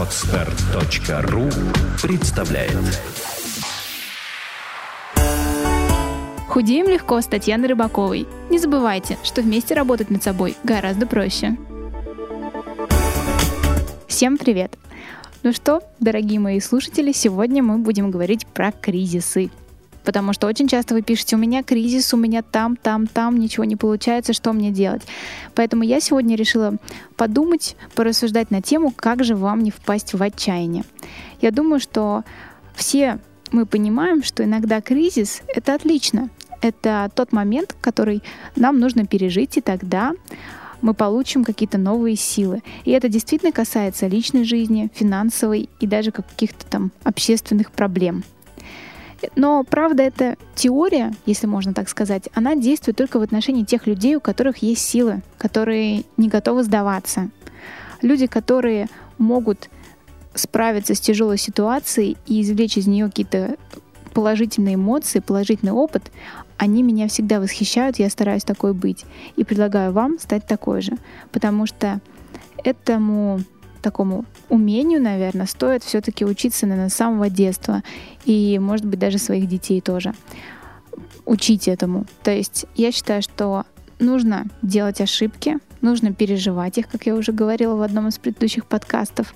Отстар.ру представляет Худеем легко с Татьяной Рыбаковой. Не забывайте, что вместе работать над собой гораздо проще. Всем привет! Ну что, дорогие мои слушатели, сегодня мы будем говорить про кризисы. Потому что очень часто вы пишете, у меня кризис, у меня там, там, там, ничего не получается, что мне делать. Поэтому я сегодня решила подумать, порассуждать на тему, как же вам не впасть в отчаяние. Я думаю, что все мы понимаем, что иногда кризис — это отлично. Это тот момент, который нам нужно пережить, и тогда мы получим какие-то новые силы. И это действительно касается личной жизни, финансовой и даже каких-то там общественных проблем. Но, правда, эта теория, если можно так сказать, она действует только в отношении тех людей, у которых есть силы, которые не готовы сдаваться. Люди, которые могут справиться с тяжелой ситуацией и извлечь из нее какие-то положительные эмоции, положительный опыт, они меня всегда восхищают, я стараюсь такой быть. И предлагаю вам стать такой же. Потому что этому такому умению, наверное, стоит все-таки учиться, наверное, с самого детства. И, может быть, даже своих детей тоже учить этому. То есть я считаю, что нужно делать ошибки, нужно переживать их, как я уже говорила в одном из предыдущих подкастов.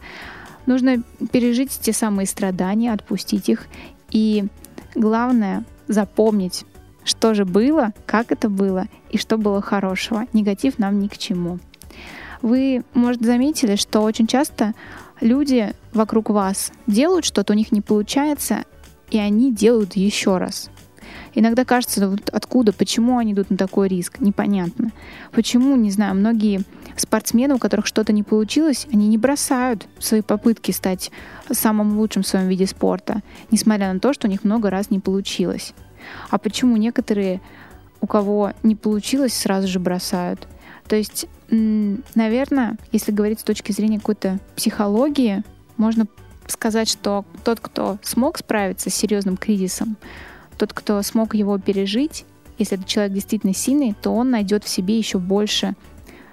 Нужно пережить те самые страдания, отпустить их. И главное запомнить, что же было, как это было и что было хорошего. Негатив нам ни к чему. Вы, может, заметили, что очень часто люди вокруг вас делают что-то, у них не получается, и они делают еще раз. Иногда кажется, вот откуда, почему они идут на такой риск, непонятно. Почему, не знаю, многие спортсмены, у которых что-то не получилось, они не бросают свои попытки стать самым лучшим в своем виде спорта, несмотря на то, что у них много раз не получилось. А почему некоторые, у кого не получилось, сразу же бросают? То есть, наверное, если говорить с точки зрения какой-то психологии, можно сказать, что тот, кто смог справиться с серьезным кризисом, тот, кто смог его пережить, если этот человек действительно сильный, то он найдет в себе еще больше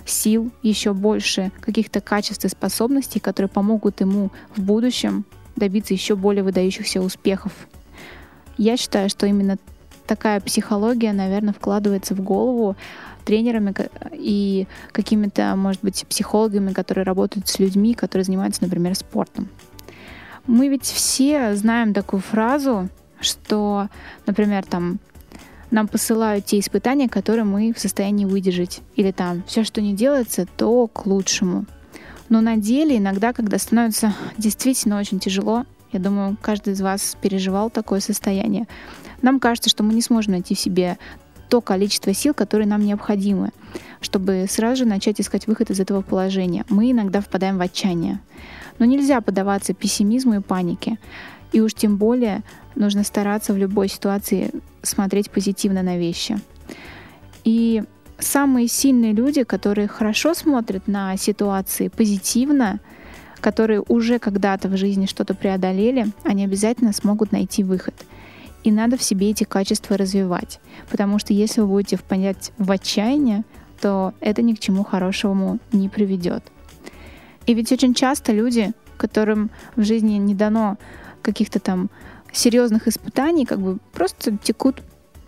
сил, еще больше каких-то качеств и способностей, которые помогут ему в будущем добиться еще более выдающихся успехов. Я считаю, что именно такая психология, наверное, вкладывается в голову тренерами и какими-то, может быть, психологами, которые работают с людьми, которые занимаются, например, спортом. Мы ведь все знаем такую фразу, что, например, там нам посылают те испытания, которые мы в состоянии выдержать. Или там все, что не делается, то к лучшему. Но на деле иногда, когда становится действительно очень тяжело, я думаю, каждый из вас переживал такое состояние, нам кажется, что мы не сможем найти в себе то количество сил, которые нам необходимы, чтобы сразу же начать искать выход из этого положения. Мы иногда впадаем в отчаяние. Но нельзя поддаваться пессимизму и панике. И уж тем более нужно стараться в любой ситуации смотреть позитивно на вещи. И самые сильные люди, которые хорошо смотрят на ситуации позитивно, которые уже когда-то в жизни что-то преодолели, они обязательно смогут найти выход. И надо в себе эти качества развивать. Потому что если вы будете впадать в отчаяние, то это ни к чему хорошему не приведет. И ведь очень часто люди, которым в жизни не дано каких-то там серьезных испытаний, как бы просто текут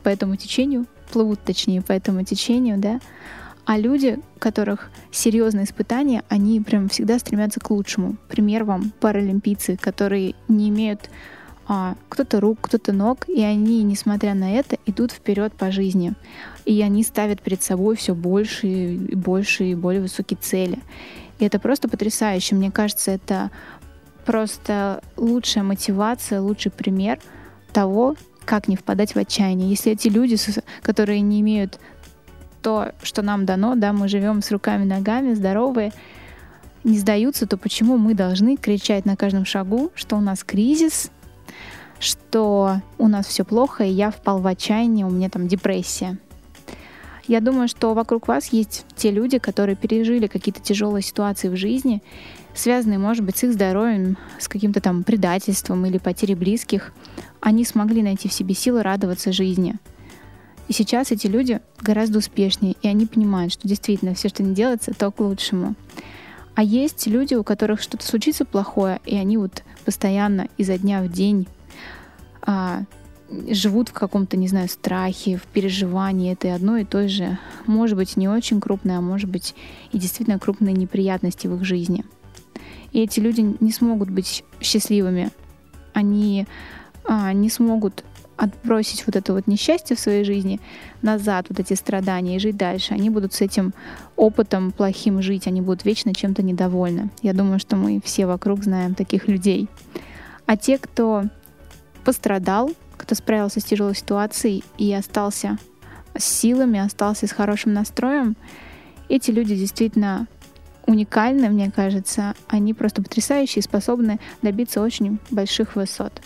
по этому течению, плывут точнее по этому течению, да. А люди, которых серьезные испытания, они прям всегда стремятся к лучшему. Пример вам паралимпийцы, которые не имеют а, кто-то рук, кто-то ног, и они, несмотря на это, идут вперед по жизни. И они ставят перед собой все больше и больше и более высокие цели. И это просто потрясающе. Мне кажется, это просто лучшая мотивация, лучший пример того, как не впадать в отчаяние. Если эти люди, которые не имеют то, что нам дано, да, мы живем с руками, ногами, здоровые, не сдаются, то почему мы должны кричать на каждом шагу, что у нас кризис, что у нас все плохо, и я впал в отчаяние, у меня там депрессия. Я думаю, что вокруг вас есть те люди, которые пережили какие-то тяжелые ситуации в жизни, связанные, может быть, с их здоровьем, с каким-то там предательством или потерей близких. Они смогли найти в себе силы радоваться жизни. И сейчас эти люди гораздо успешнее, и они понимают, что действительно все, что не делается, то к лучшему. А есть люди, у которых что-то случится плохое, и они вот постоянно изо дня в день а, живут в каком-то, не знаю, страхе, в переживании этой одной и той же, может быть, не очень крупной, а может быть и действительно крупные неприятности в их жизни. И эти люди не смогут быть счастливыми. Они а, не смогут отбросить вот это вот несчастье в своей жизни назад, вот эти страдания и жить дальше. Они будут с этим опытом плохим жить, они будут вечно чем-то недовольны. Я думаю, что мы все вокруг знаем таких людей. А те, кто пострадал, кто справился с тяжелой ситуацией и остался с силами, остался с хорошим настроем, эти люди действительно уникальны, мне кажется. Они просто потрясающие способны добиться очень больших высот.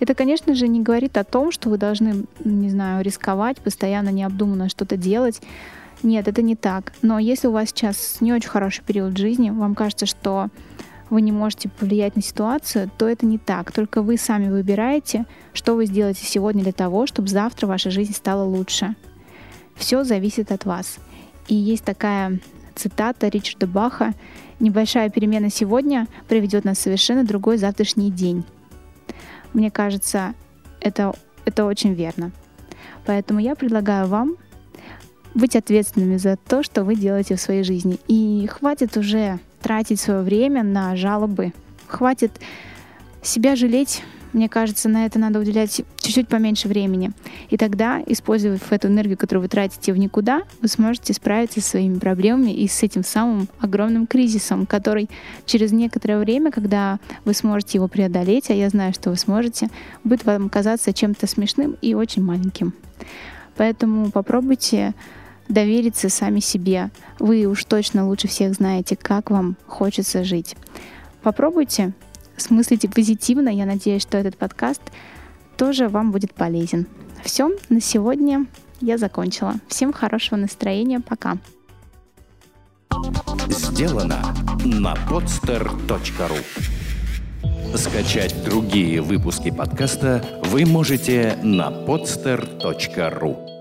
Это, конечно же, не говорит о том, что вы должны, не знаю, рисковать, постоянно необдуманно что-то делать. Нет, это не так. Но если у вас сейчас не очень хороший период жизни, вам кажется, что вы не можете повлиять на ситуацию, то это не так. Только вы сами выбираете, что вы сделаете сегодня для того, чтобы завтра ваша жизнь стала лучше. Все зависит от вас. И есть такая цитата Ричарда Баха «Небольшая перемена сегодня приведет нас в совершенно другой завтрашний день». Мне кажется, это, это очень верно. Поэтому я предлагаю вам быть ответственными за то, что вы делаете в своей жизни. И хватит уже тратить свое время на жалобы. Хватит себя жалеть. Мне кажется, на это надо уделять чуть-чуть поменьше времени. И тогда, используя эту энергию, которую вы тратите в никуда, вы сможете справиться со своими проблемами и с этим самым огромным кризисом, который через некоторое время, когда вы сможете его преодолеть, а я знаю, что вы сможете, будет вам казаться чем-то смешным и очень маленьким. Поэтому попробуйте довериться сами себе. Вы уж точно лучше всех знаете, как вам хочется жить. Попробуйте, смыслите позитивно. Я надеюсь, что этот подкаст тоже вам будет полезен. Все, на сегодня я закончила. Всем хорошего настроения. Пока. Сделано на podster.ru Скачать другие выпуски подкаста вы можете на podster.ru